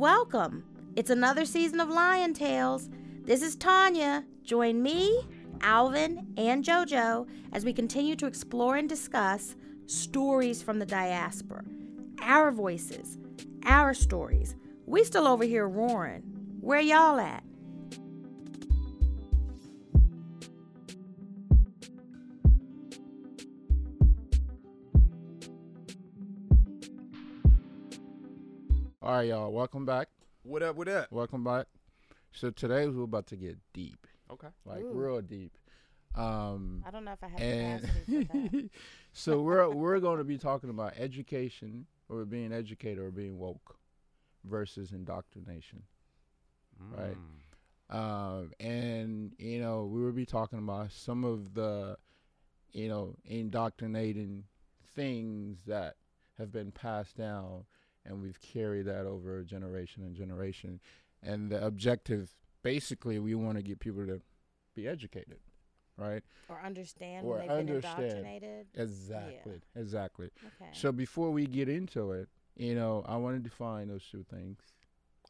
Welcome. It's another season of Lion Tales. This is Tanya. Join me, Alvin, and JoJo as we continue to explore and discuss stories from the diaspora. Our voices, our stories. We still over here roaring. Where y'all at? All right, y'all. Welcome back. What up? What up? Welcome back. So today we're about to get deep, Okay. like Ooh. real deep. Um, I don't know if I have and for that. so we're we're going to be talking about education or being educated or being woke versus indoctrination. Right. Mm. Um, and you know we will be talking about some of the you know indoctrinating things that have been passed down and we've carried that over generation and generation and the objective basically we want to get people to be educated right Or understand Or they've been indoctrinated. exactly exactly Okay. so before we get into it, you know, I want to define those two things.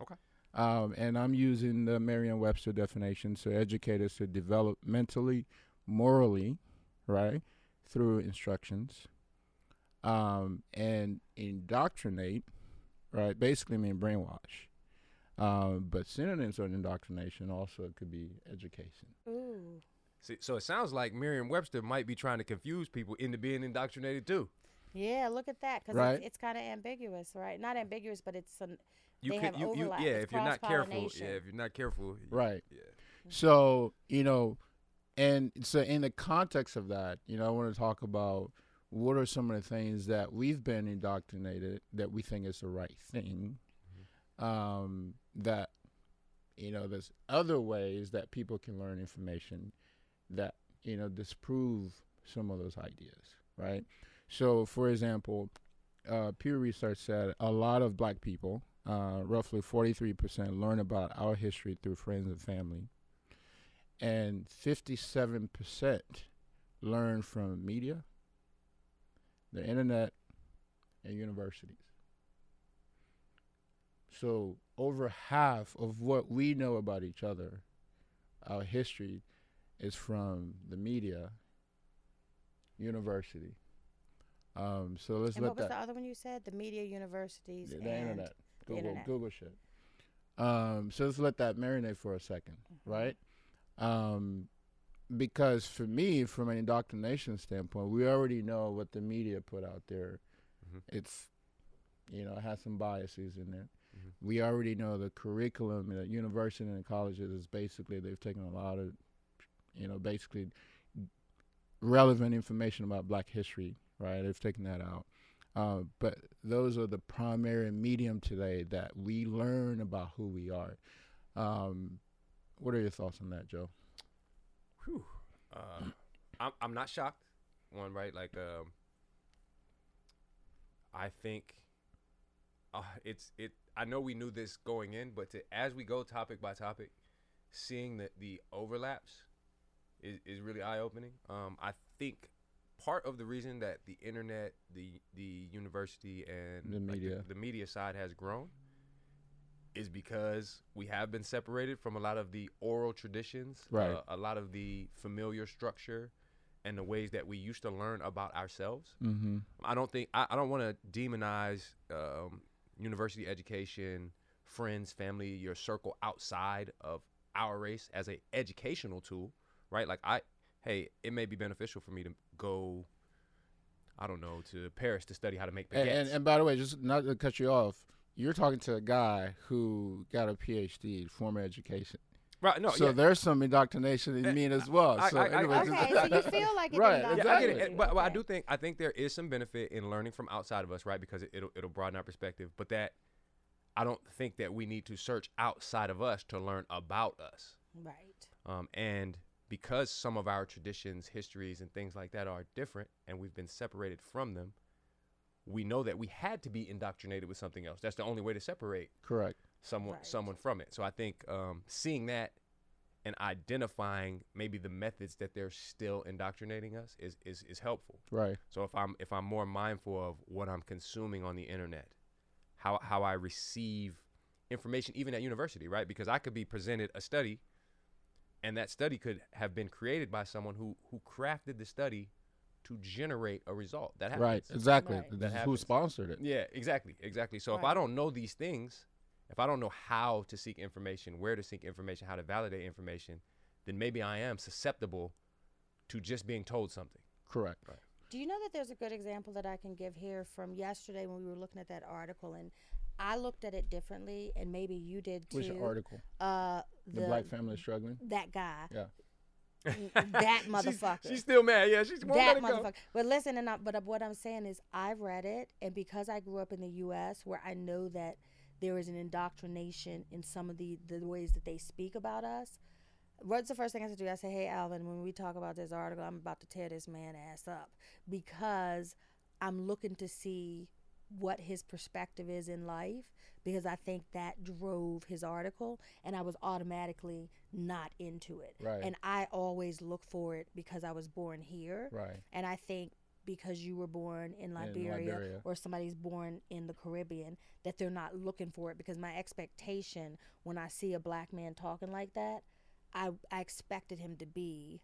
Okay. Um, and I'm using the Merriam-Webster definition. So educators to develop mentally, morally, right, through instructions, um, and indoctrinate, right, basically mean brainwash. Um, but synonyms of indoctrination also it could be education. Ooh. See, so it sounds like Merriam-Webster might be trying to confuse people into being indoctrinated too. Yeah, look at that. Because Right. it's, it's kind of ambiguous, right? Not ambiguous, but it's an, You They could, have you, you, overlap. yeah. It's If you're not careful, yeah. If you're not careful, Right. Yeah. So, you know, and so in the context of that, you know, I want to talk about what are some of the things that we've been indoctrinated that we think is the right thing. Um, that, you know, there's other ways that people can learn information that, you know, disprove some of those ideas, right? So, for example, uh, Pew Research said a lot of black people, uh, roughly 43%, learn about our history through friends and family and 57% learn from media, the internet, and universities. So, over half of what we know about each other, our history, is from the media, university. Um, so let's and let what was that the other one you said? The media universities the, and the internet, the Google, internet. Google shit. Um, so let's let that marinate for a 2nd Mm-hmm. right? Um, because for me, from an indoctrination standpoint, we already know what the media put out there. Mhm. It's, you know, it has some biases in there. Mhm. We already know the curriculum at university and colleges is basically they've taken a lot of, you know, basically relevant information about Black history, right? They've taken that out. Uh, but those are the primary medium today that we learn about who we are. Um, what are your thoughts on that, Joe? Whew. Uh, I'm I'm not shocked. One right, like um, I think uh, it's it. I know we knew this going in, but to, as we go topic by topic, seeing the the overlaps is is really eye opening. Um, I think part of the reason that the internet, the the university, and The like, media. the media side has grown is because we have been separated from a lot of the oral traditions, Right. uh, a lot of the familiar structure, and the ways that we used to learn about ourselves. Mm-hmm. I don't think I, I don't want to demonize um, university education, friends, family, your circle outside of our race as a educational tool, right? Like I, hey, it may be beneficial for me to go. I don't know to Paris to study how to make And, and and by the way, just not to cut you off, you're talking to a guy who got a PhD, former education. right? No, so yeah. there's some indoctrination in Eh, me as well. I- so I- I- anyway, I- Okay, so you feel like it Right, Yeah, I get Exactly. it. But, but I do think I think there is some benefit in learning from outside of us, right? Because it, it'll it'll broaden our perspective. But that I don't think that we need to search outside of us to learn about us. Right. Um, and because some of our traditions, histories, and things like that are different, and we've been separated from them, we know that we had to be indoctrinated with something else. That's the only way to separate correct. someone Right. someone from it. So I think um, seeing that and identifying maybe the methods that they're still indoctrinating us is, is is helpful. Right. So if I'm if I'm more mindful of what I'm consuming on the internet, how how I receive information even at university, right? Because I could be presented a study, and that study could have been created by someone who who crafted the study to generate a result. That happens. Right, exactly. Right. This That is who sponsored it. Yeah, exactly, exactly. So if I don't know these things, if I don't know how to seek information, where to seek information, how to validate information, then maybe I am susceptible to just being told something. Correct. Do you know that there's a good example that I can give here from yesterday when we were looking at that article and I looked at it differently and maybe you did too. Which article? Uh, The, black family struggling. that guy, Yeah. That motherfucker. She's, she's still mad. Yeah, she's won't that let it go. motherfucker. But listen, and I, but uh, what I'm saying is, I've read it, and because I grew up in the U.S., where I know that there is an indoctrination in some of the the ways that they speak about us. What's the first thing I said to you? I say, "Hey, Alvin, when we talk about this article, I'm about to tear this man ass up because I'm looking to see what his perspective is in life because I think that drove his article and I was automatically not into it. Right. And I always look for it because I was born here. Right. And I think because you were born in Liberia, Liberia. or somebody's born in the Caribbean, that they're not looking for it because my expectation when I see a black man talking like that, I, I expected him to be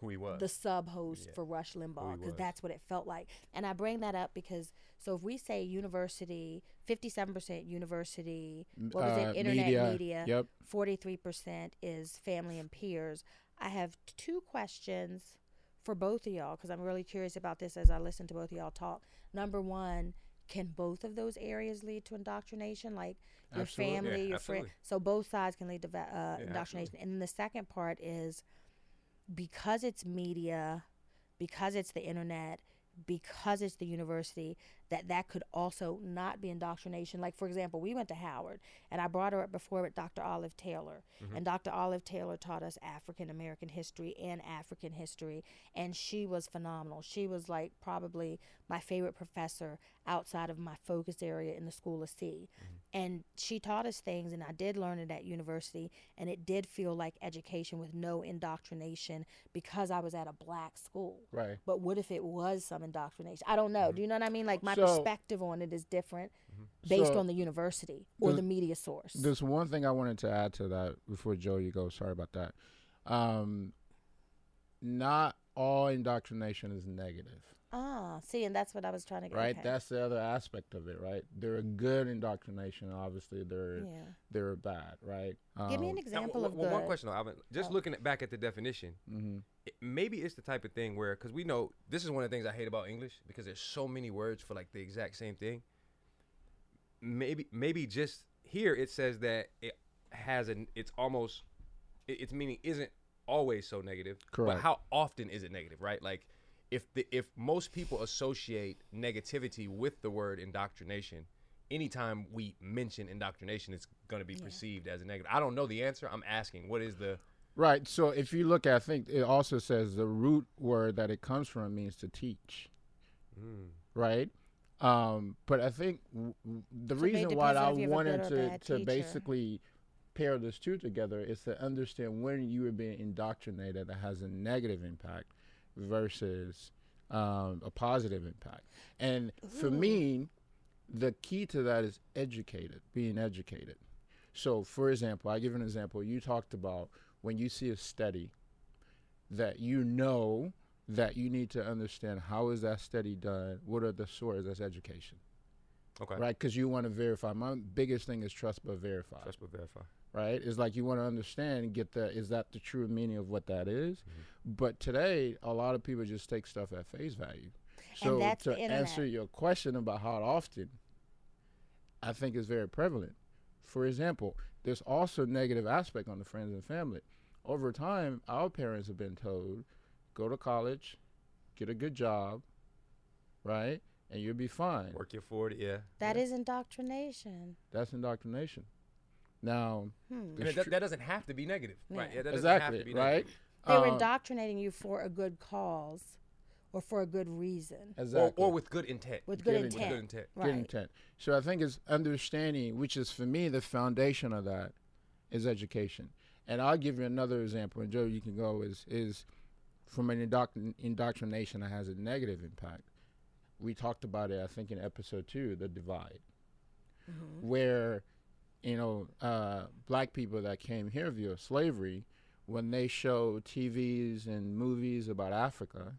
Who he was. the sub host Yeah. for Rush Limbaugh because that's what it felt like. And I bring that up because so if we say university, 57% university, what was Uh, it, internet media, media, yep. 43% is family and peers. I have two questions for both of y'all because I'm really curious about this as I listen to both of y'all talk. Number one, can both of those areas lead to indoctrination? Like your Absolutely. family, Yeah, your absolutely. friend. So both sides can lead to uh, Yeah, indoctrination. And then the second part is because it's media, because it's the internet, because it's the university, that that could also not be indoctrination. Like for example, we went to Howard, and I brought her up before with Dr. Olive Taylor, mm-hmm. and Dr. Olive Taylor taught us African American history and African history, and she was phenomenal. She was like probably my favorite professor outside of my focus area in the School of C. Mm-hmm. And she taught us things, and I did learn it at university, and it did feel like education with no indoctrination because I was at a black school. Right. But what if it was some indoctrination? I don't know. Mm-hmm. Do you know what I mean? Like my So- perspective on it is different based So, on the university or the- the media source. There's one thing I wanted to add to that before Joe, you go. Sorry about that. Um, not all indoctrination is negative, ah, see, and that's what I was trying to get. right? okay. That's the other aspect of it, right? There are good indoctrination, obviously. There, yeah. there are bad, right? Give me an Um, Now, example w- of w- good. one question though, Alvin. Just Oh. looking at, back at the definition, mhm. it, maybe it's the type of thing where, because we know this is one of the things I hate about English because there's so many words for like the exact same thing. Maybe, maybe just here it says that it has an, it's almost, it, its meaning isn't always so negative. Correct. But how often is it negative, right? Like, if the if most people associate negativity with the word indoctrination, anytime we mention indoctrination, it's going to be perceived as a negative. I don't know the answer. I'm asking, what is the Right. So if you look at, I think it also says the root word that it comes from means to teach. Right. Um, but I think w- w- the So reason why I if you have a wanted to, to teacher. basically pair those two together is to understand when you are being indoctrinated that has a negative impact versus um, a positive impact. And for me, the key to that is educated, being educated. So, for example, I give an example. You talked about when you see a study that you know that you need to understand how is that study done, what are the sources, that's education, okay? right? Because you want to verify. My biggest thing is trust but verify, Trust but verify. Right? It's like you want to understand, and get the is that the true meaning of what that is? Mm-hmm. But today, a lot of people just take stuff at face value. So that's to the answer your question about how often, I think is very prevalent. For example, there's also negative aspect on the friends and family. Over time, our parents have been told, go to college, get a good job, right, and you'll be fine. Work your 40, yeah. That is indoctrination. That's indoctrination. Now, Hmm. And it's that, that doesn't have to be negative, right? Yeah. Yeah, that doesn't have exactly to be right. negative. They were Um, indoctrinating you for a good cause or for a good reason. exactly. Or, or with good intent. With good Good With intent. good intent. good Right. intent. So I think it's understanding, which is for me the foundation of that, is education. And I'll give you another example. And Joe, you can go is is from an indoctrin- indoctrination that has a negative impact. We talked about it, I think, in episode two, the divide, Mm-hmm. where you know, uh, black people that came here via slavery, when they show TVs and movies about Africa,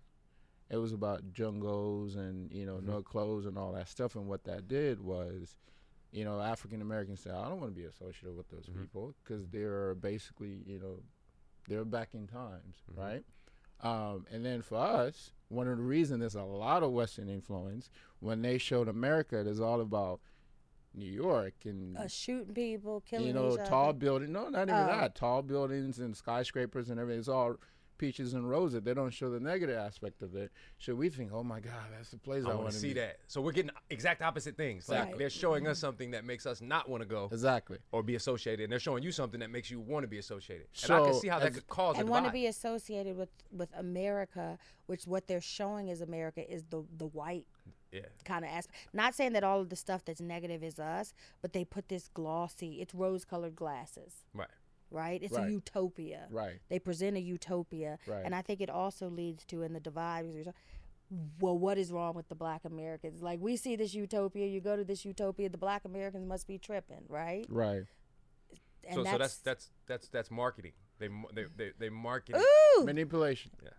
it was about jungles and you know Mhm. no clothes and all that stuff. And what that did was, you know, African Americans said, "I don't want to be associated with those Mhm. people because they're basically you know, they're back in times, Mhm. right?" Um, and then for us, one of the reasons there's a lot of Western influence when they showed America, it is all about New York and Uh, shooting people, killing you know each other. tall building. No, not even Oh. that. Tall buildings and skyscrapers and everything. It's all peaches and roses. They don't show the negative aspect of it. So we think, oh my God, that's the place I, I want want to see that. So we're getting exact opposite things. Like Right. they're showing us something that makes us not want to go Exactly. or be associated, and they're showing you something that makes you want to be associated. And I can see how that as- could cause and want to be associated with with America, which what they're showing is America is the the white yeah. kind of aspect. Not saying that all of the stuff that's negative is us, but they put this glossy, it's rose colored glasses, Right. right? It's Right. a utopia. Right. They present a utopia, Right. and I think it also leads to in the divide. because you're talk- Well, what is wrong with the Black Americans? Like we see this utopia, you go to this utopia, the Black Americans must be tripping, right? Right. And so, so that's that's that's that's marketing. They they they, they market. ooh, Manipulation. Yeah.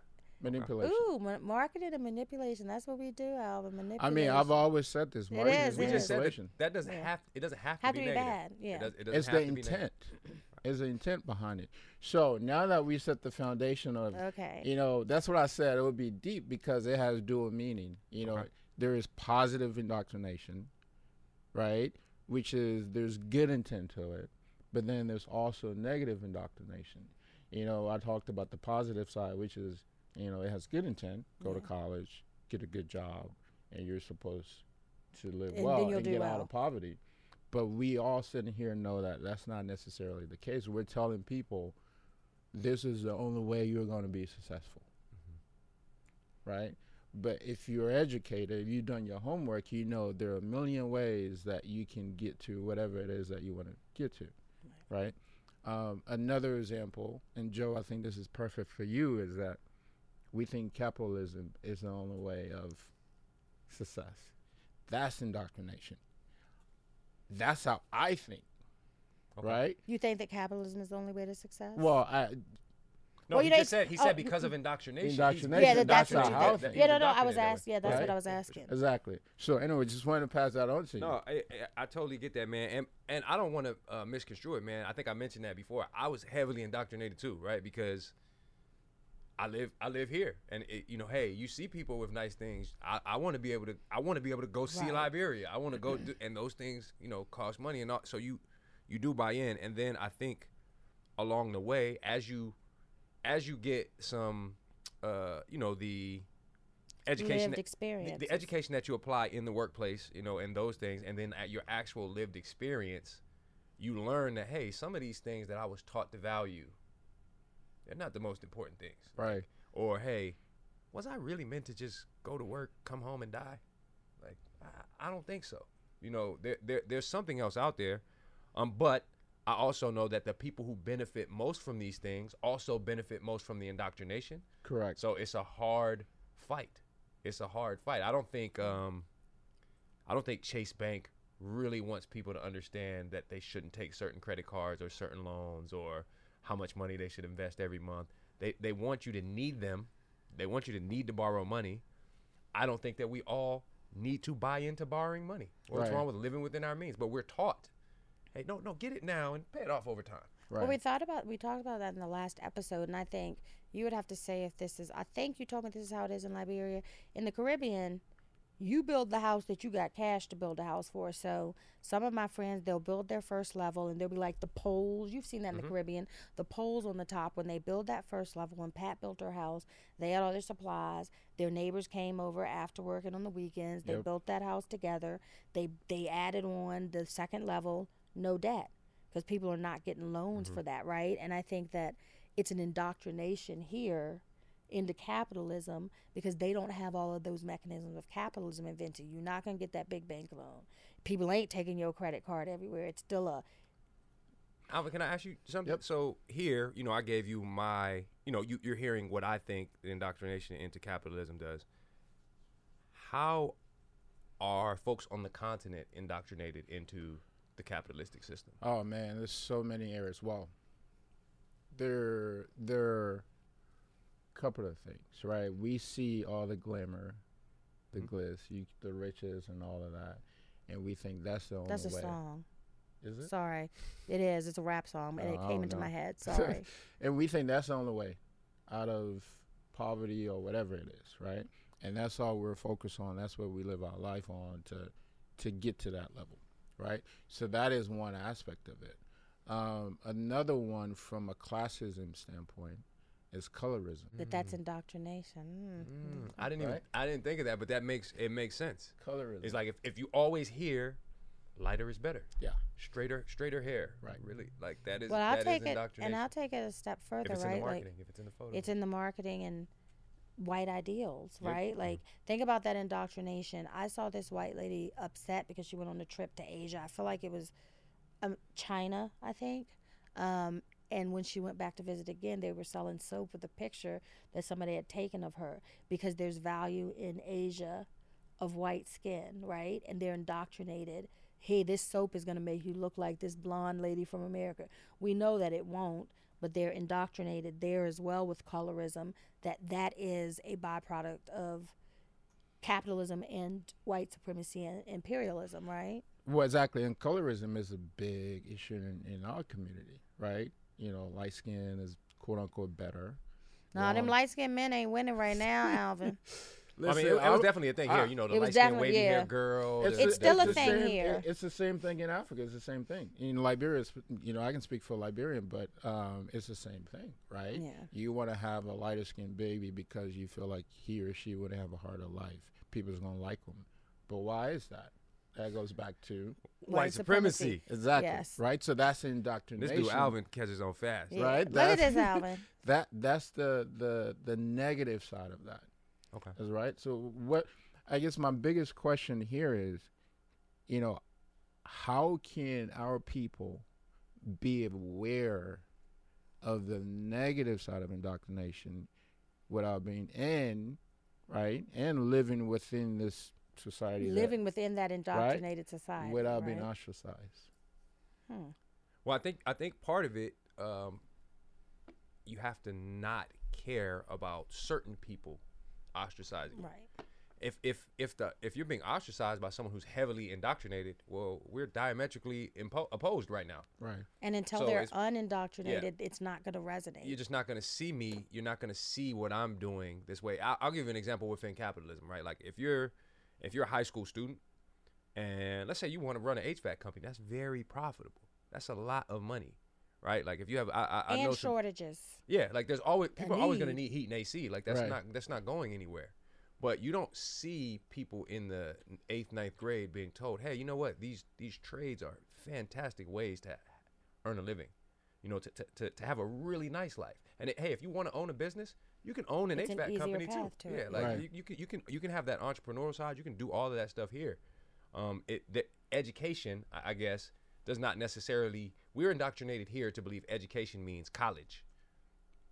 Manipulation. ooh, ma- marketing and manipulation. That's what we do, Alvin. Manipulation. I mean, I've always said this. It Marketing is, is we just said that, manipulation. that doesn't Yeah. have it doesn't have to Have be to be negative. bad, yeah. It, does, it doesn't It's have the to be negative. intent. It's the intent behind it. So now that we set the foundation of Okay. you know that's what i said it would be deep because it has dual meaning you know Okay. there is positive indoctrination right which is there's good intent to it but then there's also negative indoctrination you know i talked about the positive side which is you know it has good intent go to college get a good job and you're supposed to live And well and get out of poverty. But we all sitting here know that that's not necessarily the case. We're telling people this is the only way you're going to be successful. Right? But if you're educated if you've done your homework you know there are a million ways that you can get to whatever it is that you want to get to. Right? Um, another example and joe i think this is perfect for you is that we think capitalism is the only way of success that's indoctrination that's how i think Okay. right You think that capitalism is the only way to success? well i No, Well, he you know, just said he oh, said because of indoctrination. Indoctrination, yeah, that, that's, that's what how you I think. Yeah, no, no. I was indoctrinated that way. asking. Yeah, that's Right. what I was asking. exactly so anyway just wanted to pass that on to you No, I, I, I totally get that, man, and and I don't want to uh, misconstrue it, man. I think I mentioned that before. I was heavily indoctrinated too, right? Because I live I live here, and it, you know, hey, you see people with nice things. I, I want to be able to I want to be able to go see Right. Liberia. I want to go, do, and those things, you know, cost money, and all, so you you do buy in, and then I think along the way, as you as you get some, uh, you know, the education Lived experience. the, the education that you apply in the workplace, you know, and those things, and then at your actual lived experience, you learn that hey, some of these things that I was taught to value, they're not the most important things. right Or hey, was I really meant to just go to work, come home, and die? Like, I, I don't think so. You know, there, there there's something else out there, um, but I also know that the people who benefit most from these things also benefit most from the indoctrination. correct So it's a hard fight. It's a hard fight. I don't think um I don't think Chase Bank really wants people to understand that they shouldn't take certain credit cards or certain loans or how much money they should invest every month. They they want you to need them. They want you to need to borrow money. I don't think that we all need to buy into borrowing money. What's Right. wrong with living within our means? But we're taught, hey, no, no, get it now and pay it off over time. right Well, we thought about we talked about that in the last episode, and I think you would have to say if this is. I think you told me this is how it is in Liberia. In the Caribbean, you build the house that you got cash to build a house for. So some of my friends they'll build their first level, and they'll be like the poles. You've seen that in the mm-hmm. Caribbean, the poles on the top. When they build that first level, when Pat built her house, they had all their supplies. Their neighbors came over after work and on the weekends. They Yep. built that house together. They they added on the second level, no debt because people are not getting loans mm-hmm. for that, right? And I think that it's an indoctrination here into capitalism because they don't have all of those mechanisms of capitalism invented. You're not going to get that big bank loan. People ain't taking your credit card everywhere. It's still a Alvin, can I ask you something? Yep. So here, you know, I gave you my, you know, you, you're hearing what I think the indoctrination into capitalism does. How are folks on the continent indoctrinated into the capitalistic system? Oh man, there's so many areas. Well, there there are a couple of things, right? We see all the glamour, the Mhm. glitz, you, the riches, and all of that, and we think that's the only That's a way. song. Is it? Sorry. It is. It's a rap song, and Oh, it came don't into my head. Sorry. and we think that's the only way out of poverty or whatever it is, right? And that's all we're focused on. That's what we live our life on to to get to that level, right? So that is one aspect of it. Um, another one from a classism standpoint is colorism. that that's indoctrination. Mm. Mm, I didn't even Right. I didn't think of that, but that makes it makes sense. Colorism. It's like if, if you always hear lighter is better. Yeah. Straighter straighter hair. Right. Really like that is Well, I'll that is take it, indoctrination. and I'll take it a step further, if further, it's in right? the Like marketing, if it's in the photo. it's in the marketing and white ideals, Yep. right? Like think about that indoctrination. I saw this white lady upset because she went on a trip to Asia. I feel like it was um, China, I think. Um, and when she went back to visit again, they were selling soap with a picture that somebody had taken of her because there's value in Asia of white skin, right? And they're indoctrinated. Hey, this soap is going to make you look like this blonde lady from America. We know that it won't, but they're indoctrinated there as well with colorism that that is a byproduct of capitalism and white supremacy and imperialism, right? well, exactly. And colorism is a big issue in, in our community, right? You know, light skin is quote unquote better. Nah, them light skinned men ain't winning right now, Alvin. I mean, it, it was definitely a thing here. You know, the light skinned definitely- wavy yeah. hair girl. It's the- still a thing same, here. it- It's the same thing in Africa. It's the same thing. In Liberia, it's, you know, I can speak for Liberian, but um, it's the same thing, right? Yeah. You want to have a lighter skinned baby because you feel like he or she would have a harder life. People's going to like them. But why is that? That goes back to white supremacy. exactly Yes. right. So that's indoctrination. This dude Alvin catches on fast. Yeah. Right, Look at that's- this, Alvin. That that's the the the negative side of that. Okay. Is right. So what I guess my biggest question here is, you know, how can our people be aware of the negative side of indoctrination without being in, right, and living within this society, that- Living within that indoctrinated society. without being ostracized? Hmm. Well, I think I think part of it, um, you have to not care about certain people ostracizing. you. Right. If if if the if you're being ostracized by someone who's heavily indoctrinated, well, we're diametrically impo- opposed right now. Right. And until So they're it's- unindoctrinated, it's not going to resonate. You're just not going to see me. You're not going to see what I'm doing this way. I, I'll give you an example within capitalism, right? Like if you're if you're a high school student, and let's say you want to run an HVAC company, that's very profitable. That's a lot of money, right? Like if you have, I, I, I know and some, shortages. Yeah, like there's always The people are always going to need. need heat and AC. Like that's Right. not that's not going anywhere. But you don't see people in the eighth, ninth grade being told, "Hey, you know what? These these trades are fantastic ways to earn a living. You know, to to, to, to have a really nice life. And it, hey, if you want to own a business, you can own an It's HVAC easier company too. path to yeah, like Right. you, you can you can you can have that entrepreneurial side. You can do all of that stuff here. Um, it the education, I, I guess, does not necessarily. We're indoctrinated here to believe education means college.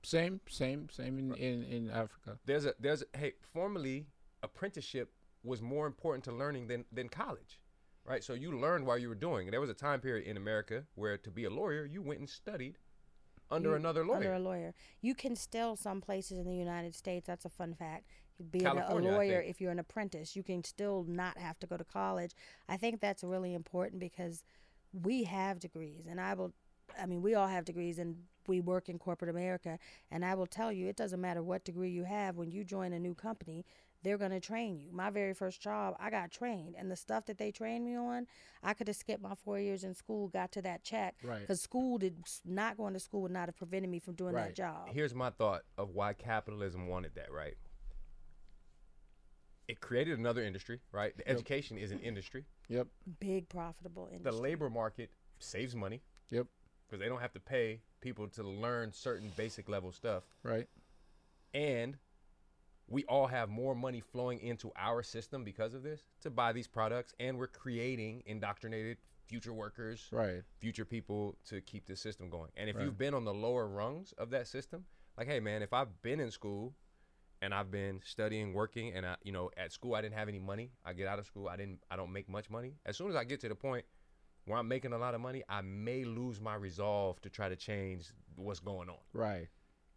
Same, same, same in, in, in Africa. there's a there's a, hey formerly apprenticeship was more important to learning than than college right so you learned while you were doing there was a time period in america where to be a lawyer you went and studied under You- another lawyer Under a lawyer. You can still, some places in the United States, that's a fun fact, being a- a lawyer, if you're an apprentice, you can still not have to go to college. I think that's really important because we have degrees. And I will, I mean, we all have degrees and we work in corporate America. And I will tell you, it doesn't matter what degree you have, when you join a new company, they're going to train you. My very first job, I got trained. And the stuff that they trained me on, I could have skipped my four years in school, got to that check. Right. Because school did not going to school would not have prevented me from doing that job. here's my thought of why capitalism wanted that right it created another industry right the Yep. education is an industry Yep. Big profitable industry. the labor market saves money Yep. because they don't have to pay people to learn certain basic level stuff Right. and we all have more money flowing into our system because of this to buy these products and we're creating indoctrinated future workers Right. future people to keep this system going and if Right. you've been on the lower rungs of that system like hey man if i've been in school and i've been studying working and i you know at school i didn't have any money i get out of school i didn't i don't make much money as soon as i get to the point where I'm making a lot of money, I may lose my resolve to try to change what's going on. Right.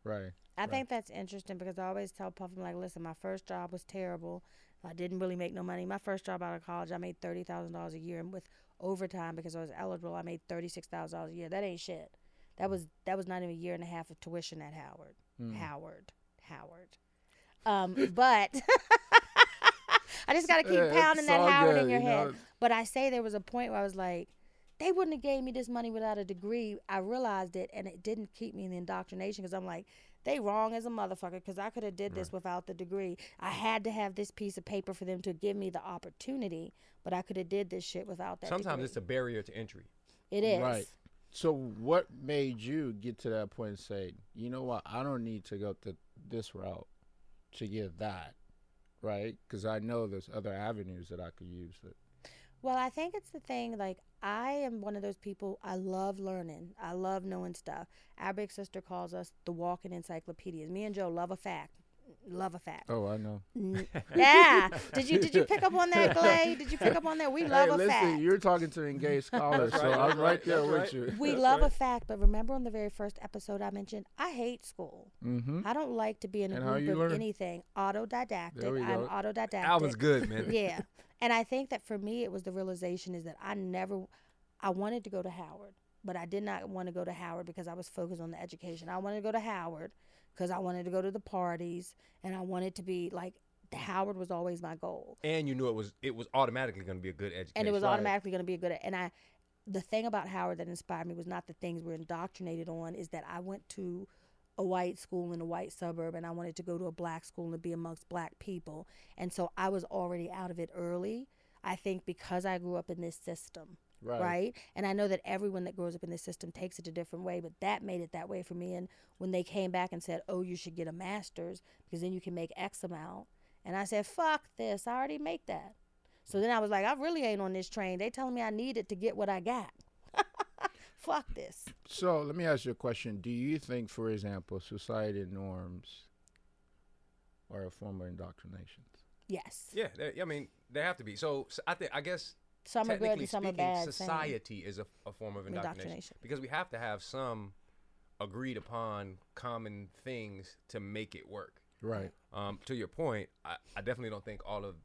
Right. I think that's interesting because I always tell Puff, I'm like, listen, my first job was terrible. I didn't really make no money. My first job out of college, I made thirty thousand dollars a year, and with overtime because I was eligible, I made thirty six thousand dollars a year. That ain't shit. That was that was not even a year and a half of tuition at Howard. Hmm. Howard. Howard. Um, but I just got to keep Yeah, pounding that Howard good, in your you head. know. But I say there was a point where I was like, they wouldn't have gave me this money without a degree. I realized it, and it didn't keep me in the indoctrination because I'm like, they wrong as a motherfucker because I could have did this without the degree. I had to have this piece of paper for them to give me the opportunity, but I could have did this shit without that. Sometimes degree. it's a barrier to entry. it is Right. So what made you get to that point and say, you know what, I don't need to go to this route to get that, right? Because I know there's other avenues that I could use. It. Well, I think it's the thing. Like, I am one of those people. I love learning. I love knowing stuff. Our big sister calls us the walking encyclopedias. Me and Joe love a fact. Love a fact. Oh, I know. Yeah. Did you did you pick up on that, Clay? Did you pick up on that? We love hey, a listen, fact. you're talking to engaged scholars, That's so right, I'm right, right, there that's with right. you. we That's love a fact, but remember on the very first episode I mentioned, I hate school. Mm-hmm. I don't like to be in a And how group you of learn? anything. Autodidactic. There we I'm go. autodidactic. Alvin's good, man. yeah. And I think that for me, it was the realization is that I never, I wanted to go to Howard, but I did not want to go to Howard because I was focused on the education. I wanted to go to Howard because I wanted to go to the parties and I wanted to be like, Howard was always my goal. And you knew it was it was automatically going to be a good education. And it was Right. automatically going to be a good, and I, the thing about Howard that inspired me was not the things we're indoctrinated on, is that I went to a white school in a white suburb and I wanted to go to a black school and be amongst black people. And so I was already out of it early. I think because I grew up in this system, Right. right. And I know that everyone that grows up in this system takes it a different way, but that made it that way for me. And when they came back and said, "Oh, you should get a master's because then you can make X amount," and I said, "Fuck this! I already make that." So then I was like, "I really ain't on this train. They telling me I need it to get what I got. Fuck this." So let me ask you a question. Do you think, for example, society norms are a form of indoctrination? Yes. Yeah, they- I mean they have to be. So, so I think I guess Some are good technically and are speaking, bad. same. society is a, a form of indoctrination. Indoctrination. because we have to have some agreed upon common things to make it work. Right. Um, to your point, I, I definitely don't think all of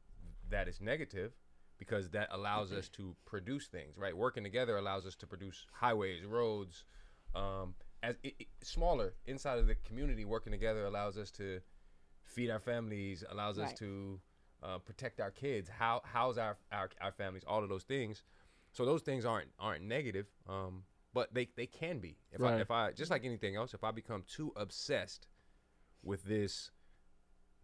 that is negative because that allows us to produce things, right? Working together allows us to produce highways, roads, um, as it, it- smaller inside of the community. Working together allows us to feed our families, allows us to uh, protect our kids, how house our, our our families, all of those things. So those things aren't aren't negative, um, but they they can be. If I if I just like anything else, if I become too obsessed with this,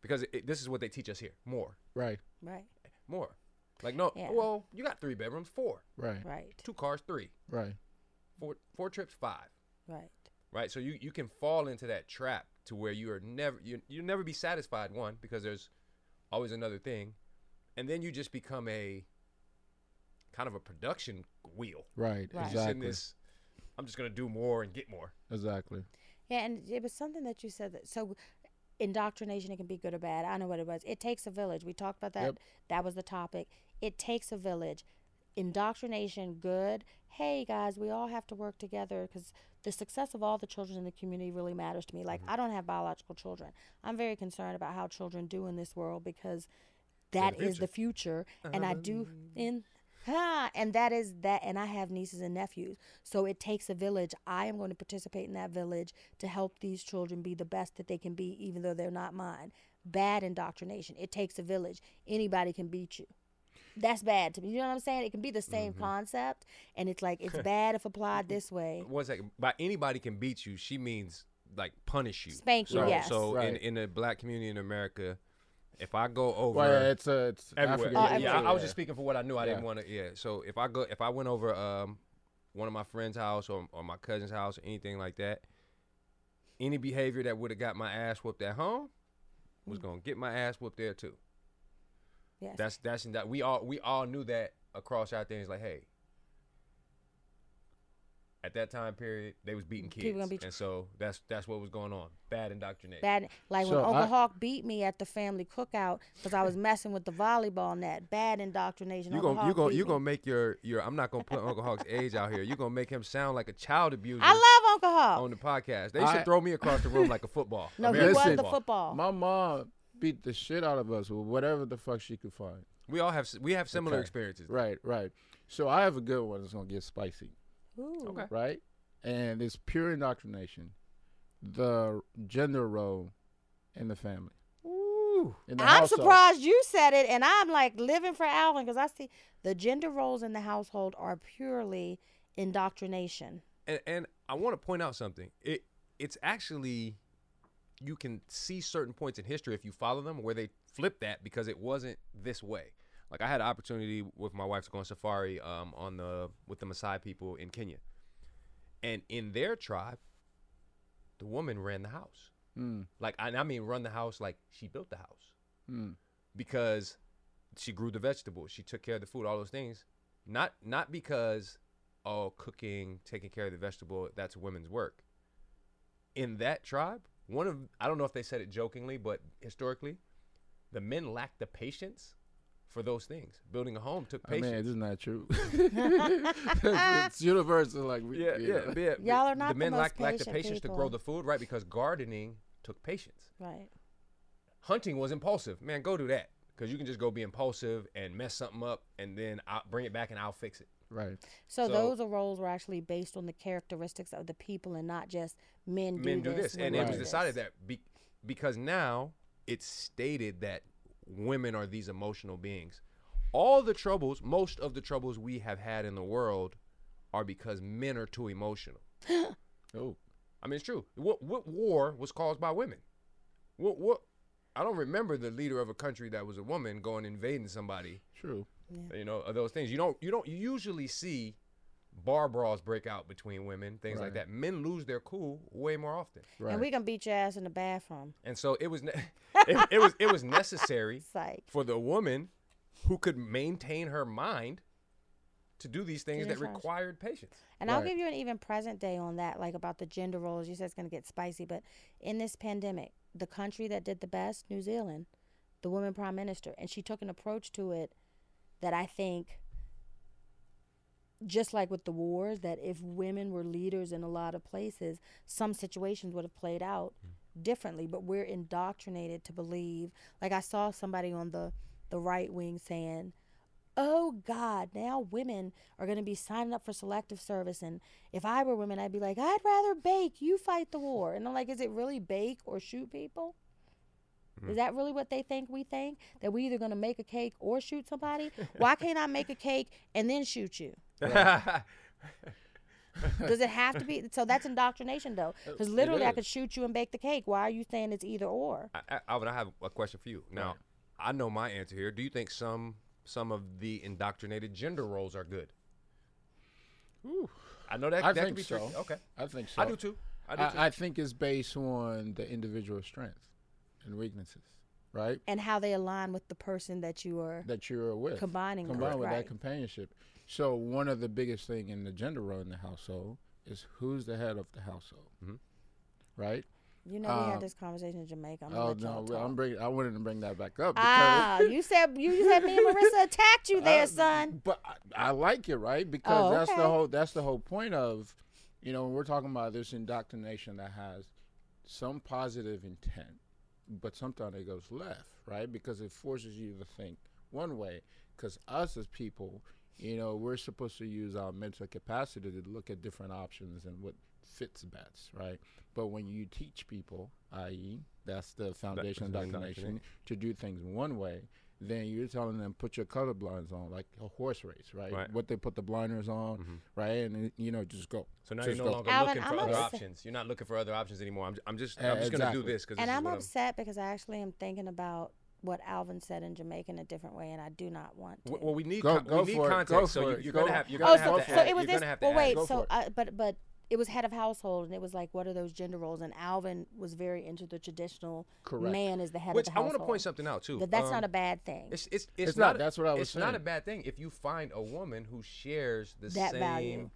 because it, this is what they teach us here, more, Right. Right. more. Like no, Yeah. well, you got three bedrooms, four, Right. Right. two cars, three, Right. four four trips, five. Right. right? So you you can fall into that trap to where you are never you you never be satisfied one because there's always another thing, and then you just become a kind of a production wheel. Right. Right. Just in Exactly. this, I'm just gonna do more and get more. Exactly. Yeah, and it was something that you said that so indoctrination it can be good or bad. I know what it was. It takes a village. We talked about that. Yep. That was the topic. It takes a village. Indoctrination good. Hey guys, we all have to work together because the success of all the children in the community really matters to me. Like I don't have biological children. I'm very concerned about how children do in this world because that the is the future, and I do in Ah, and that is that and I have nieces and nephews. So it takes a village. I am going to participate in that village to help these children be the best that they can be even though they're not mine. Bad indoctrination. It takes a village. Anybody can beat you. That's bad to me. You know what I'm saying? It can be the same mm-hmm. concept and it's like it's bad if applied this way. One second, by anybody can beat you, she means like punish you, Spank you, So, yes. so in Right. in the black community in America, if I go over Well, it's a it's everywhere. African Oh, yeah, culture, yeah, I, I was just speaking for what I knew. I didn't want to. Yeah. So if I go, if I went over um one of my friend's house or, or my cousin's house or anything like that, any behavior that would have got my ass whooped at home was mm. gonna get my ass whooped there too. Yes. That's that's that we all we all knew that across our things. Like, hey, at that time period, they was beating kids, People gonna beat and so that's that's what was going on. Bad indoctrination. Bad, like So when Uncle I- Hawk beat me at the family cookout because I was messing with the volleyball net. Bad indoctrination. You Uncle gonna you Hawk gonna beat you me. gonna make your your I'm not gonna put Uncle Hawk's age out here. You are gonna make him sound like a child abuser I love Uncle Hawk. on the podcast. They should I- throw me across the room like a football. no, he American was Listen, the football. My mom beat the shit out of us with whatever the fuck she could find. We all have we have similar Okay. experiences. Right, right. So I have a good one that's gonna get spicy, Ooh. Okay. right? And it's pure indoctrination. The gender role in the family. Ooh. In the I'm household. surprised you said it, and I'm like living for Alvin because I see the gender roles in the household are purely indoctrination. And and I want to point out something. It it's actually you can see certain points in history if you follow them where they flip that because it wasn't this way. Like I had an opportunity with my wife to go on safari um, on the with the Maasai people in Kenya, and in their tribe, the woman ran the house. Mm, Like I, I mean, run the house like she built the house mm. because she grew the vegetables, she took care of the food, all those things. Not not because oh cooking, taking care of the vegetable, that's women's work. In that tribe, one of I don't know if they said it jokingly, but historically, the men lacked the patience for those things. Building a home took oh, I mean, patience. isn't true? it's universal. Like, we, yeah, you yeah, know. yeah. Y'all are not the the men most lacked, lacked the patient patience to grow the food, right? Because gardening took patience. Right. hunting was impulsive. Man, go do that because you can just go be impulsive and mess something up, and then I'll bring it back and I'll fix it. Right. So, So- those roles were actually based on the characteristics of the people and not just men do Men do this. this, and women it was decided that be, because now it's stated that women are these emotional beings. All the troubles, most of the troubles we have had in the world, are because men are too emotional. Oh, I mean, it's true. What what war was caused by women? What what? I don't remember the leader of a country that was a woman going invading somebody. true. You know those things you don't you don't usually see bar brawls break out between women things like that men lose their cool way more often Right. And we can beat your ass in the bathroom. and so it was ne- it, it was it was necessary Psych. for the woman who could maintain her mind to do these things that required patience And I'll give you an even present day on that, like about the gender roles. You said it's going to get spicy, but in this pandemic, the country that did the best, New Zealand, the woman prime minister, and she took an approach to it that I think, just like with the wars, that if women were leaders in a lot of places, some situations would have played out hmm. differently. But we're indoctrinated to believe. Like I saw somebody on the the right wing saying oh God, now women are going to be signing up for selective service. And if I were women, I'd be like, I'd rather bake, you fight the war. And I'm like, is it really bake or shoot people? Is mm. that really what they think we think? That we either going to make a cake or shoot somebody? Why can't I make a cake and then shoot you? Does it have to be? So that's indoctrination, though. Uh, because literally, I could shoot you and bake the cake. Why are you saying it's either or? I, I, I have a question for you now i know my answer here do you think some some of the indoctrinated gender roles are good Ooh, i know that I that think could be so. tricky. okay I think so. i do too i do too I, I think it's based on the individual strengths and weaknesses, right? And how they align with the person that you are That you're with. combining with. combined with right. that companionship. So one of the biggest thing in the gender role in the household is who's the head of the household, Mhm. right? You know, we had Um, this conversation in Jamaica. I'm gonna Oh let no, talk. I'm bring, I wanted to bring that back up. Because, Ah, you said you said me and Marissa attacked you there, Uh, son. But I, I like it, right? Because Oh, that's okay. the whole that's the whole point of, you know, when we're talking about this indoctrination that has some positive intent, but sometimes it goes left, right? Because it forces you to think one way. Because us as people, you know, we're supposed to use our mental capacity to look at different options and what fits best, right? But when you teach people, i.e., that's the foundation of indoctrination, to do things one way, then you're telling them put your color blinds on, like a horse race, right? Right. What they put the blinders on, Mhm. right? And you know, just go. So now Just you're no go. longer Alvin, looking for I'm other upset. options. You're not looking for other options anymore. I'm, I'm just, Uh, I'm just gonna do this because And I'm what upset because I actually am thinking about what Alvin said in Jamaica in a different way, and I do not want to. Well, we need Go- con- go we need for it. context. Go so you, you're Go- gonna have, you're go gonna oh, have so, to so add, it was you're this. gonna have to Well, wait. So, uh, but but it was head of household, and it was like, what are those gender roles? And Alvin was very into the traditional Correct. man is the head Which of the household. I want to point something out too. That that's Um, not a bad thing. It's it's it's, It's not. a- That's what I was saying. It's not a bad thing if you find a woman who shares the That same value.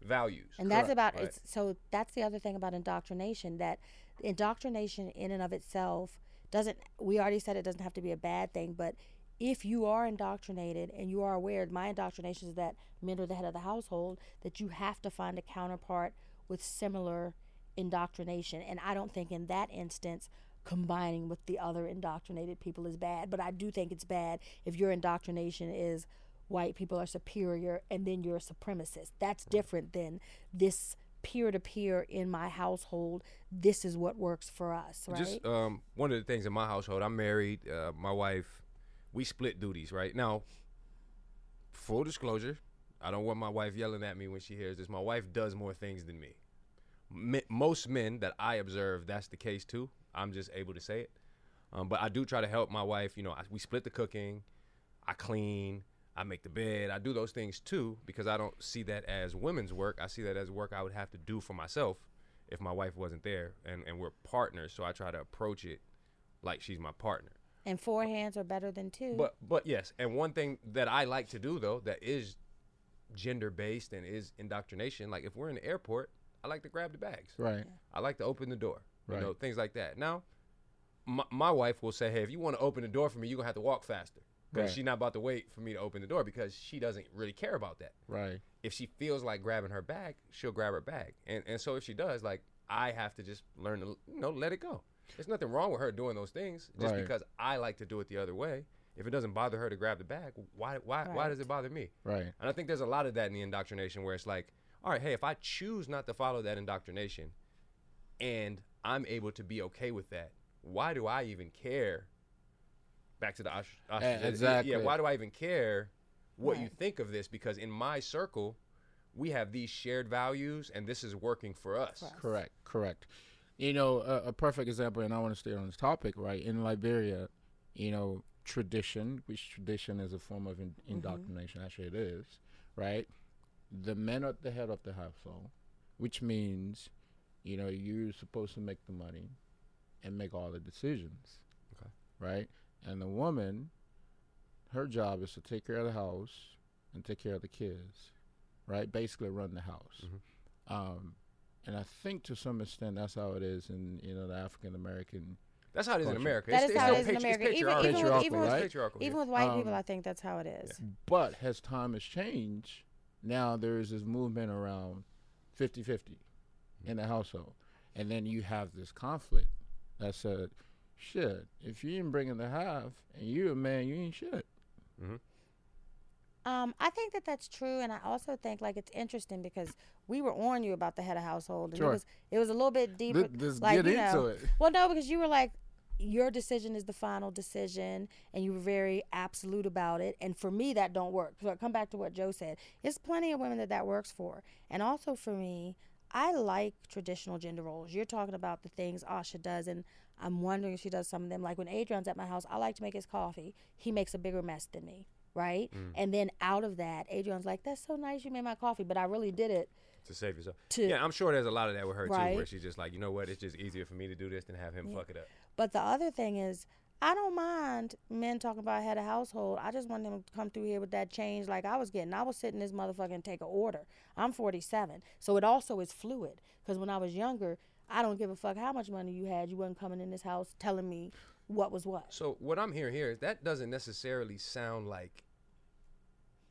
values. And that's about Right. it's so that's the other thing about indoctrination that indoctrination in and of itself doesn't we already said it doesn't have to be a bad thing, but if you are indoctrinated and you are aware, my indoctrination is that men are the head of the household, that you have to find a counterpart with similar indoctrination. And I don't think in that instance combining with the other indoctrinated people is bad, but I do think it's bad if your indoctrination is white people are superior and then you're a supremacist. That's different than this peer to peer in my household. This is what works for us, right? Just um, one of the things in my household, I'm married. Uh, my wife, we split duties. Right now, full disclosure, I don't want my wife yelling at me when she hears this. My wife does more things than me. Most men that I observe, that's the case too. I'm just able to say it. Um, but I do try to help my wife. You know, I, we split the cooking. I clean. I make the bed. I do those things too because I don't see that as women's work. I see that as work I would have to do for myself if my wife wasn't there, and, and we're partners. So I try to approach it like she's my partner. And four hands are better than two. But but yes, and one thing that I like to do though that is gender based and is indoctrination. Like if we're in the airport, I like to grab the bags. Right. I like to open the door. Right. You know things like that. Now, my, my wife will say, "Hey, if you want to open the door for me, you're gonna have to walk faster." Because Right. she's not about to wait for me to open the door because she doesn't really care about that. Right. If she feels like grabbing her bag, she'll grab her bag. And and so if she does, like I have to just learn to you know let it go. There's nothing wrong with her doing those things just Right. because I like to do it the other way. If it doesn't bother her to grab the bag, why why why does it bother me? Right. And I think there's a lot of that in the indoctrination where it's like, all right, hey, if I choose not to follow that indoctrination and I'm able to be okay with that, why do I even care? Back to the osh- eh, ostracization. exactly. Yeah, why do I even care what you think of this? Because in my circle, we have these shared values and this is working for us. For us. Correct, correct. You know, a, a perfect example, and I want to stay on this topic, right? In Liberia, you know, tradition, which tradition is a form of in, indoctrination, actually it is, right? The men are at the head of the household, which means, you know, you're supposed to make the money and make all the decisions, Okay. right? And the woman, her job is to take care of the house and take care of the kids, right? Basically, run the house. Um, and I think to some extent that's how it is in you know the African American. That's how it is in America. That It's- is it's how still it is in America. It's Even, patriarchal. even, with, even, with, even with white Um, people, I think that's how it is. But as time has changed, now there is this movement around 50-50 in the household, and then you have this conflict that said, "Shit, if you ain't bringing the half and you're a man, you ain't shit." Um, I think that that's true, and I also think like it's interesting because we were on you about the head of household, and Sure. it was it was a little bit deeper. Let- let's like, get you into know, it. Well, no, because you were like, your decision is the final decision, and you were very absolute about it. And for me, that don't work. So I come back to what Joe said. There's plenty of women that that works for, and also for me, I like traditional gender roles. You're talking about the things Asha does, and I'm wondering if she does some of them. Like when Adrian's at my house, I like to make his coffee. He makes a bigger mess than me, right? Mm. And then out of that, Adrian's like, "That's so nice, you made my coffee," but I really did it. to save yourself. To- yeah, I'm sure there's a lot of that with her too, where she's just like, you know what, it's just easier for me to do this than have him Yeah. fuck it up. But the other thing is, I don't mind men talking about head of household. I just want them to come through here with that change like I was getting. I was sitting this motherfucker and take an order. I'm 47. So it also is fluid. Because when I was younger, I don't give a fuck how much money you had. You wasn't coming in this house telling me what was what. So what I'm hearing here is that doesn't necessarily sound like.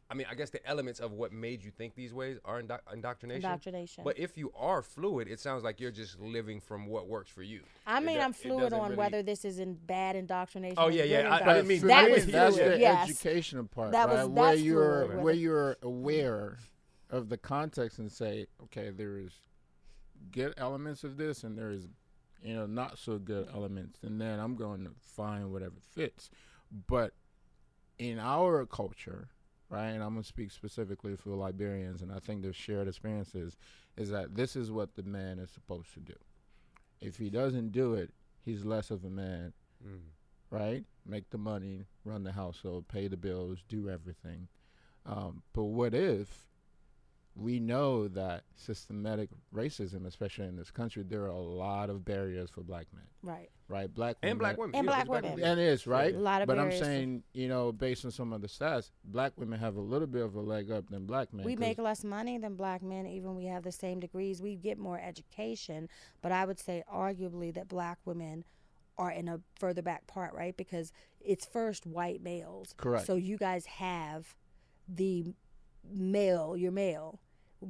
I mean, I guess the elements of what made you think these ways are indo- indoctrination. Indoctrination. But if you are fluid, it sounds like you're just living from what works for you. I mean, do- I'm fluid on really- whether this is in bad indoctrination. Oh, yeah, yeah, I- I didn't mean- that I was didn't- that's the yes. educational part, That was- right? where you're fluid. where you're aware of the context and say, okay, there is good elements of this, and there is, you know, not so good elements, and then I'm going to find whatever fits. But in our culture, right, and I'm gonna speak specifically for Liberians, and I think the shared experiences is that this is what the man is supposed to do. If he doesn't do it, he's less of a man Mm. right? Make the money, run the household, pay the bills, do everything. Um, but what if we know that systematic racism, especially in this country, there are a lot of barriers for black men, Right. right? Black and women- black women And yeah, black there's women. and it is right. A lot of but I'm saying, you know, based on some of the stats, black women have a little bit of a leg up than black men. We make less money than black men, even we have the same degrees. We get more education, but I would say arguably that black women are in a further back part, right? Because it's first white males. Correct. So you guys have the male, you're male.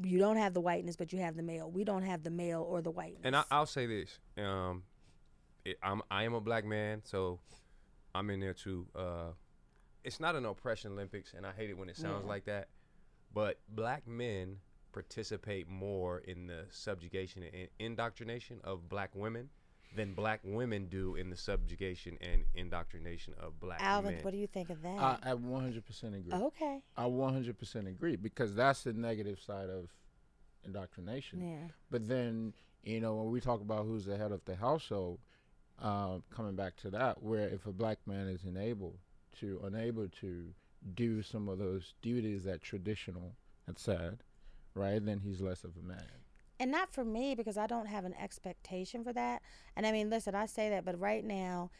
You don't have the whiteness, but you have the male. We don't have the male or the whiteness. And I, I'll say this: um, it, I'm I am a black man, so I'm in there too. Uh, it's not an oppression Olympics, and I hate it when it sounds Yeah. like that. But black men participate more in the subjugation and indoctrination of black women than black women do in the subjugation and indoctrination of black Alvin, men. what do you think of that? I, I 100% agree. okay. I 100% agree because that's the negative side of indoctrination. Yeah. But then, you know, when we talk about who's the head of the household, uh, coming back to that, where if a black man is unable to unable to do some of those duties that traditional had said, right, then he's less of a man. And not for me because I don't have an expectation for that. And I mean, listen, I say that, but right now,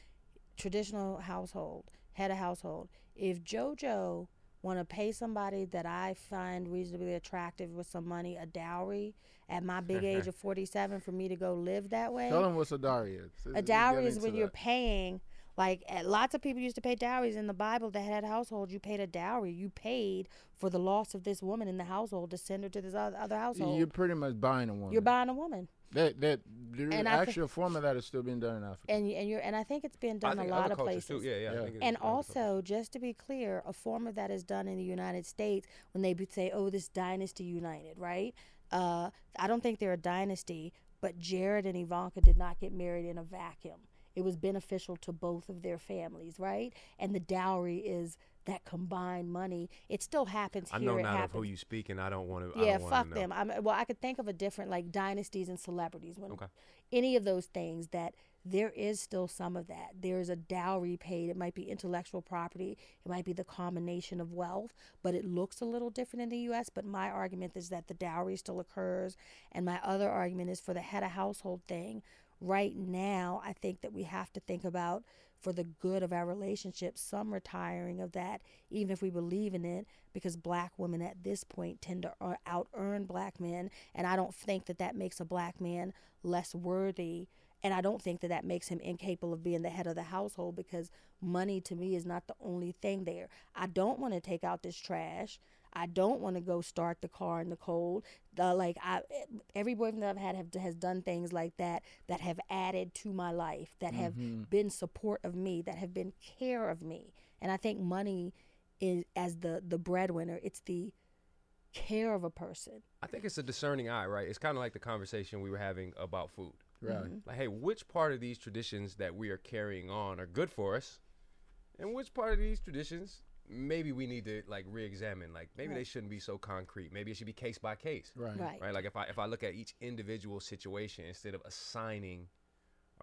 traditional household, head of household, if JoJo want to pay somebody that I find reasonably attractive with some money, a dowry, at my big age of 47 for me to go live that way. Tell him what a dowry is. A dowry is when you're paying. Like uh, lots of people used to pay dowries in the Bible that had households. You paid a dowry. You paid for the loss of this woman in the household to send her to this other, other household. You're pretty much buying a woman. You're buying a woman. That that the And I thi- actual form of that is still being done in Africa. and and you're and I think it's been I done a lot other of places. Too. Yeah, yeah. I Yeah. think And in other cultures. also, just to be clear, a form of that is done in the United States when they be- say, "Oh, this dynasty united," right? Uh, I don't think they're a dynasty, but Jared and Ivanka did not get married in a vacuum. It was beneficial to both of their families, right? And the dowry is that combined money. It still happens I here. know not of who you speak, and I don't want to. Yeah, I don't fuck know. them. I'm, well, I could think of a different like dynasties and celebrities when Okay. any of those things that there is still some of that. There is a dowry paid. It might be intellectual property. It might be the combination of wealth, but it looks a little different in the U.S. But my argument is that the dowry still occurs, and my other argument is for the head of household thing. Right now, I think that we have to think about for the good of our relationship some retiring of that, even if we believe in it, because black women at this point tend to uh, out earn black men, and I don't think that that makes a black man less worthy. And I don't think that that makes him incapable of being the head of the household because money to me is not the only thing there. I don't want to take out this trash. I don't want to go start the car in the cold. The, like I, every boyfriend that I've had have, has done things like that that have added to my life, that have been support of me, that have been care of me. And I think money is as the the breadwinner. It's the care of a person. I think it's a discerning eye, right? It's kind of like the conversation we were having about food. right. Mm-hmm. Like, hey, which part of these traditions that we are carrying on are good for us, and which part of these traditions maybe we need to like re-examine? Like, maybe they shouldn't be so concrete. Maybe it should be case by case, Right. Right. right? Like, if I if I look at each individual situation instead of assigning.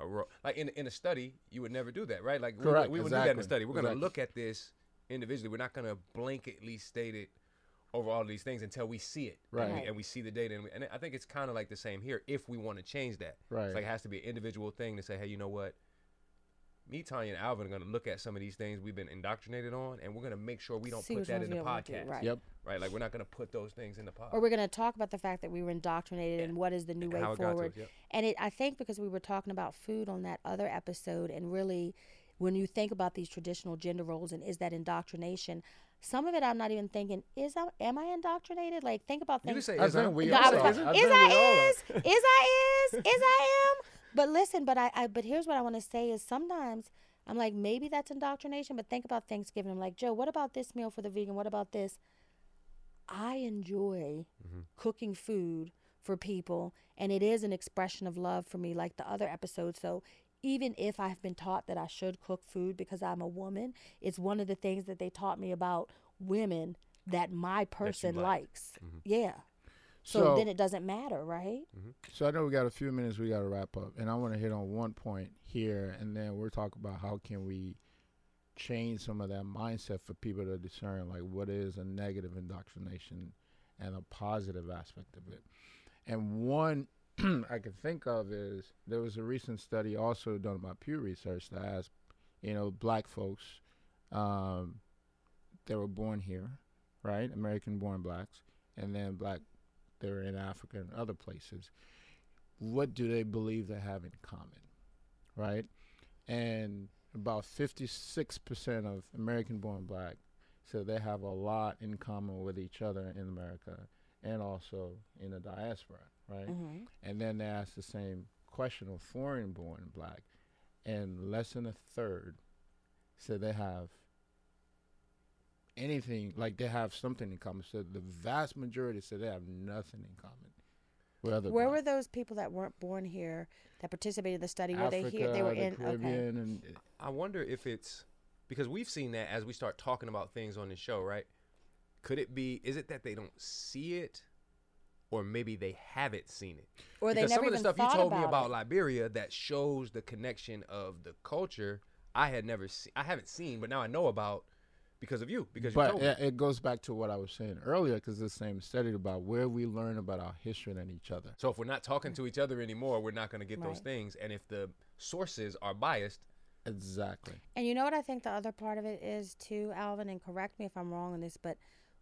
A role like in in a study, you would never do that, right? Like we would- Correct, we, would do that in a study. We're gonna look at this individually. We're not gonna blanketly state it over all of these things until we see it, and, Right. we, and we see the data. And, we, and I think it's kind of like the same here. If we want to change that, Right. it's like it has to be an individual thing to say, hey, you know what? Me, Tanya, and Alvin are going to look at some of these things we've been indoctrinated on, and we're going to make sure we don't See put that in the we don't wanna do, podcast, right. Yep. right? Like we're not going to put those things in the podcast. or we're going to talk about the fact that we were indoctrinated and what is the new And way how it got to forward. us, yep. And it, I think, because we were talking about food on that other episode, and really, when you think about these traditional gender roles and is that indoctrination, some of it I'm not even thinking is I, am I indoctrinated? Like think about things. You say is, huh? think we No, I all was I is think we all I is is I is is I am. But listen, but I, I but here's what I want to say is sometimes I'm like maybe that's indoctrination, but think about Thanksgiving. I'm like Joe, what about this meal for the vegan? What about this? I enjoy Mm-hmm. cooking food for people, and it is an expression of love for me, like the other episodes. So even if I've been taught that I should cook food because I'm a woman, it's one of the things that they taught me about women that my person liked. likes. Yeah. So, So- then it doesn't matter, right? So I know we got a few minutes. We got to wrap up, and I want to hit on one point here, and then we're talk about how can we change some of that mindset for people to discern like what is a negative indoctrination, and a positive aspect of it. And one I can think of is there was a recent study also done by Pew Research that asked, you know, black folks um, that were born here, right, American-born blacks, and then black they were in Africa and other places. What do they believe they have in common, right? And about 56% of American-born black said they have a lot in common with each other in America and also in the diaspora, right? Mm-hmm. And then they asked the same question of foreign born black, and less than a third said they have anything, like they have something in common. So the vast majority said they have nothing in common with other Where black. were those people that weren't born here that participated in the study? Were Africa, they here? They were the in. Okay. And I wonder if it's because we've seen that as we start talking about things on the show, right? Could it be? Is it that they don't see it, or maybe they haven't seen it? Or they because never some of the stuff you thought told me about about it. Liberia that shows the connection of the culture, I had never seen. I haven't seen, but now I know about because of you. Because you but told me. it, it goes back to what I was saying earlier, because the same study about where we learn about our history and each other. So if we're not talking to each other anymore, we're not going to get those things. And if the sources are biased, Exactly. And you know what I think the other part of it is too, Alvin, and correct me if I'm wrong on this, but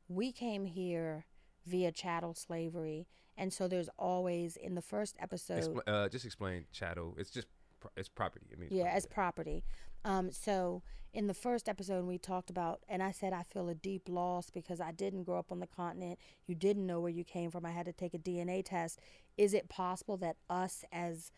we came here via chattel slavery, and so there's always in the first episode, expl- uh, just explain chattel. It's just it's property. It means yeah, property. as property. Um, so in the first episode, we talked about, and I said I feel a deep loss because I didn't grow up on the continent. You didn't know where you came from. I had to take a DNA test. Is it possible that us as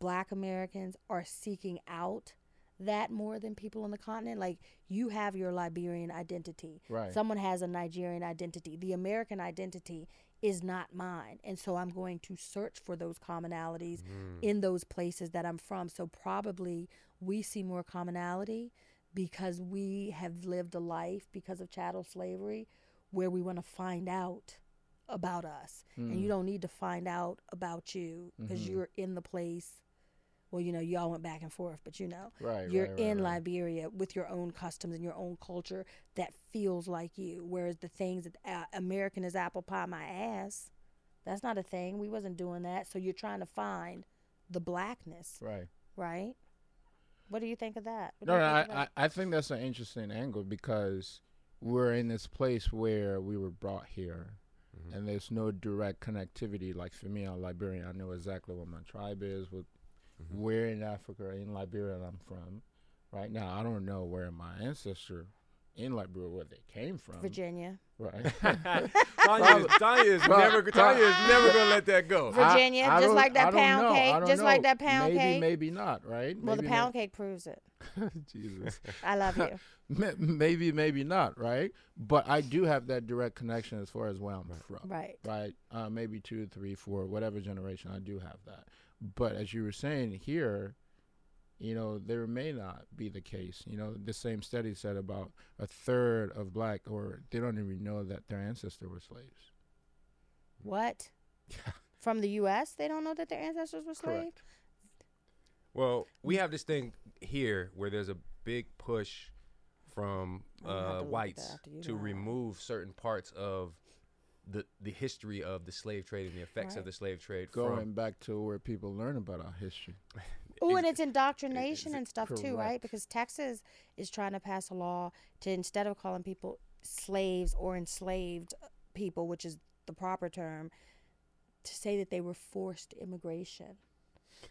Black Americans are seeking out? that more than people on the continent like you have your liberian identity Right. someone has a nigerian identity the american identity is not mine and so i'm going to search for those commonalities Mm. in those places that i'm from so probably we see more commonality because we have lived a life because of chattel slavery where we want to find out about us. And you don't need to find out about you because you're in the place well you know y'all went back and forth but you know Right, you're right, right, in liberia with your own customs and your own culture that feels like you whereas the things that uh, american is apple pie my ass that's not a thing. We wasn't doing that. So you're trying to find the blackness. Right. right what do you think of that What No, no, I, I. I think that's an interesting angle because we're in this place where we were brought here Mm-hmm. and there's no direct connectivity. Like for me, I'm Liberian. I know exactly what my tribe is, what, Mm-hmm. where in Africa, in Liberia I'm from. Right now, I don't know where my ancestor in Liberia, where they came from. virginia Right. Tanya, is- Tanya is Well, never Tanya is never gonna let that go. Virginia, just don't- like that I pound know. cake, I don't just like that pound maybe, cake. Maybe maybe not, right? well the Maybe pound cake proves it Jesus. i love you maybe, maybe not, right? But I do have that direct connection as far as where I'm from. right Right. Uh, maybe two, three, four, whatever generation, I do have that. But as you were saying here, you know, there may not be the case. You know, the same study said about a third of black, or they don't even know that their ancestors were slaves. what Yeah. from the us they don't know that their ancestors were slaves Correct. Well, we have this thing here where there's a big push from I'm gonna have to uh, whites that to know. remove certain parts of the the history of the slave trade and the effects Right. of the slave trade Going from back to where people learn about our history. Oh, and it's indoctrination and stuff too, right? Because Texas is trying to pass a law to instead of calling people slaves or enslaved people, which is the proper term, to say that they were forced immigration.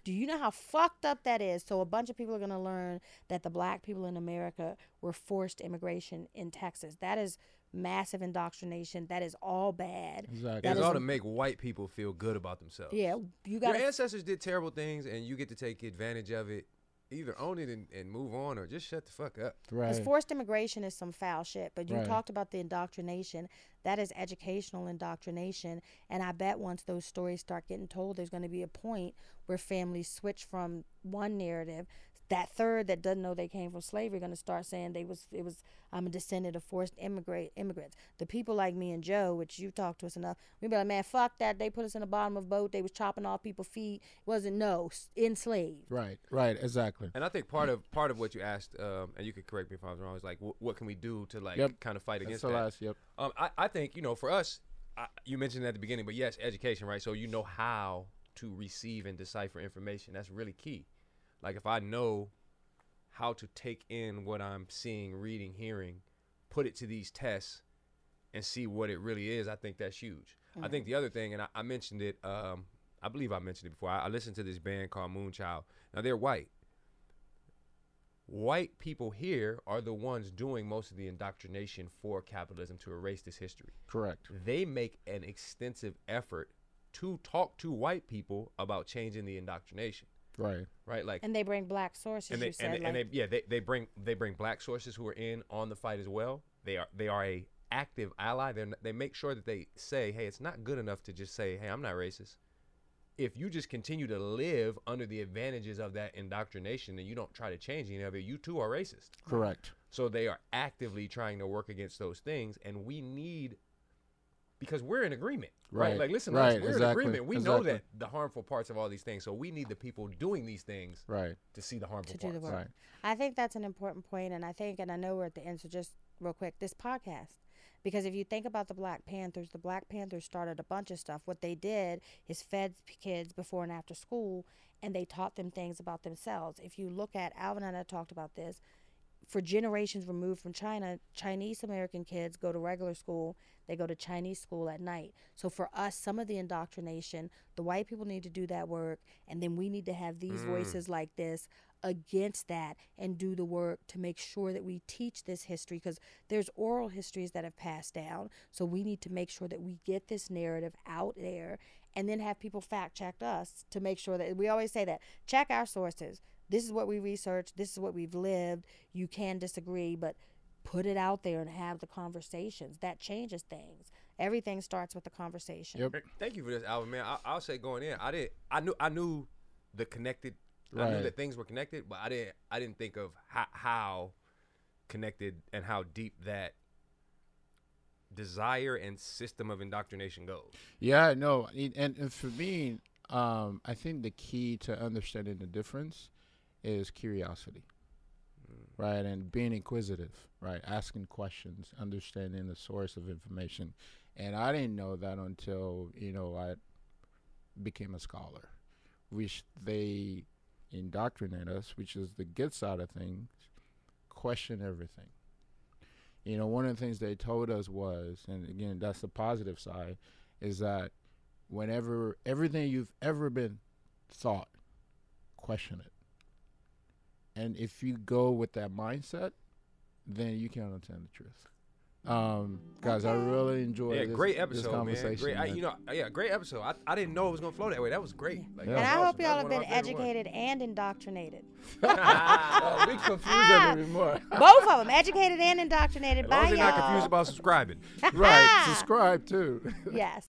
Do you know how fucked up that is? So a bunch of people are going to learn that the black people in America were forced immigration in Texas. That is massive indoctrination. That is all bad. Exactly. That it's is all a- to make white people feel good about themselves. Yeah, you Your got to ancestors did terrible things, and you get to take advantage of it. Either own it and, and move on, or just shut the fuck up. Because right. forced immigration is some foul shit. But you Right. talked about the indoctrination. That is educational indoctrination. And I bet once those stories start getting told, there's going to be a point where families switch from one narrative. That third that doesn't know they came from slavery going to start saying they was it was I'm a descendant of forced immigrant immigrants. The people like me and Joe, which you talked to us enough, we be like, man, fuck that. They put us in the bottom of a boat. They was chopping off people's feet. It wasn't no enslaved. right. Right. Exactly. And I think part of part of what you asked, um, and you could correct me if I was wrong, is like, wh- what can we do to like Yep. kind of fight against the that? last. Yep. Um, I, I think you know, for us, I, you mentioned at the beginning, but yes, education, right? So you know how to receive and decipher information. That's really key. Like if I know how to take in what I'm seeing, reading, hearing, put it to these tests, and see what it really is, I think that's huge. I think the other thing, and I, I mentioned it, um, I believe I mentioned it before. I, I listened to this band called Moonchild. Now they're white. White people here are the ones doing most of the indoctrination for capitalism to erase this history Correct. they make an extensive effort to talk to white people about changing the indoctrination Right. right like And they bring black sources. and you they, said, and, they, and they yeah they, they bring they bring black sources who are in on the fight as well they are they are a active ally they they make sure that they say hey it's not good enough to just say hey i'm not racist if you just continue to live under the advantages of that indoctrination and you don't try to change any of it you too are racist Correct. so they are actively trying to work against those things, and we need because we're in agreement, right? Right, Like, listen, right, listen, we're exactly, in agreement. We know that the harmful parts of all these things, so we need the people doing these things Right. to see the harmful to do parts. the work. Right. I think that's an important point, and I think, and I know we're at the end, so just real quick, this podcast. Because if you think about the Black Panthers, the Black Panthers started a bunch of stuff. What they did is fed kids before and after school, and they taught them things about themselves. If you look at Alvin and I talked about this, for generations removed from China, Chinese American kids go to regular school, they go to Chinese school at night. So for us, some of the indoctrination, the white people need to do that work, and then we need to have these mm. voices like this against that and do the work to make sure that we teach this history because there's oral histories that have passed down. So we need to make sure that we get this narrative out there and then have people fact check us to make sure that we always say that check our sources. This is what we researched, this is what we've lived. You can disagree, but put it out there and have the conversations. That changes things. Everything starts with the conversation. Yep. Thank you for this, Alvin, man. I, I'll say going in, I didn't, I knew, I knew the connected, I knew that things were connected, but I didn't, I didn't think of how, how connected and how deep that desire and system of indoctrination goes. Yeah, no, and, and for me, um, I think the key to understanding the difference is curiosity, right, and being inquisitive, right, asking questions, understanding the source of information, and I didn't know that until you know I became a scholar, which they indoctrinate us, which is the good side of things, question everything. You know, one of the things they told us was, and again, that's the positive side, is that whenever everything you've ever been thought, question it. And if you go with that mindset, then you can't understand the truth. Um, guys, I really enjoyed Yeah, this, great this episode, conversation. man. Great, I, you know, yeah, great episode. I, I didn't know it was gonna flow that way. That was great. Like, Yeah. And was I hope y'all have been of my favorite ones. educated and indoctrinated. Oh, we confused them even more. Both of them, educated and indoctrinated As long by as they're not y'all. confused about subscribing. right, subscribe too. yes.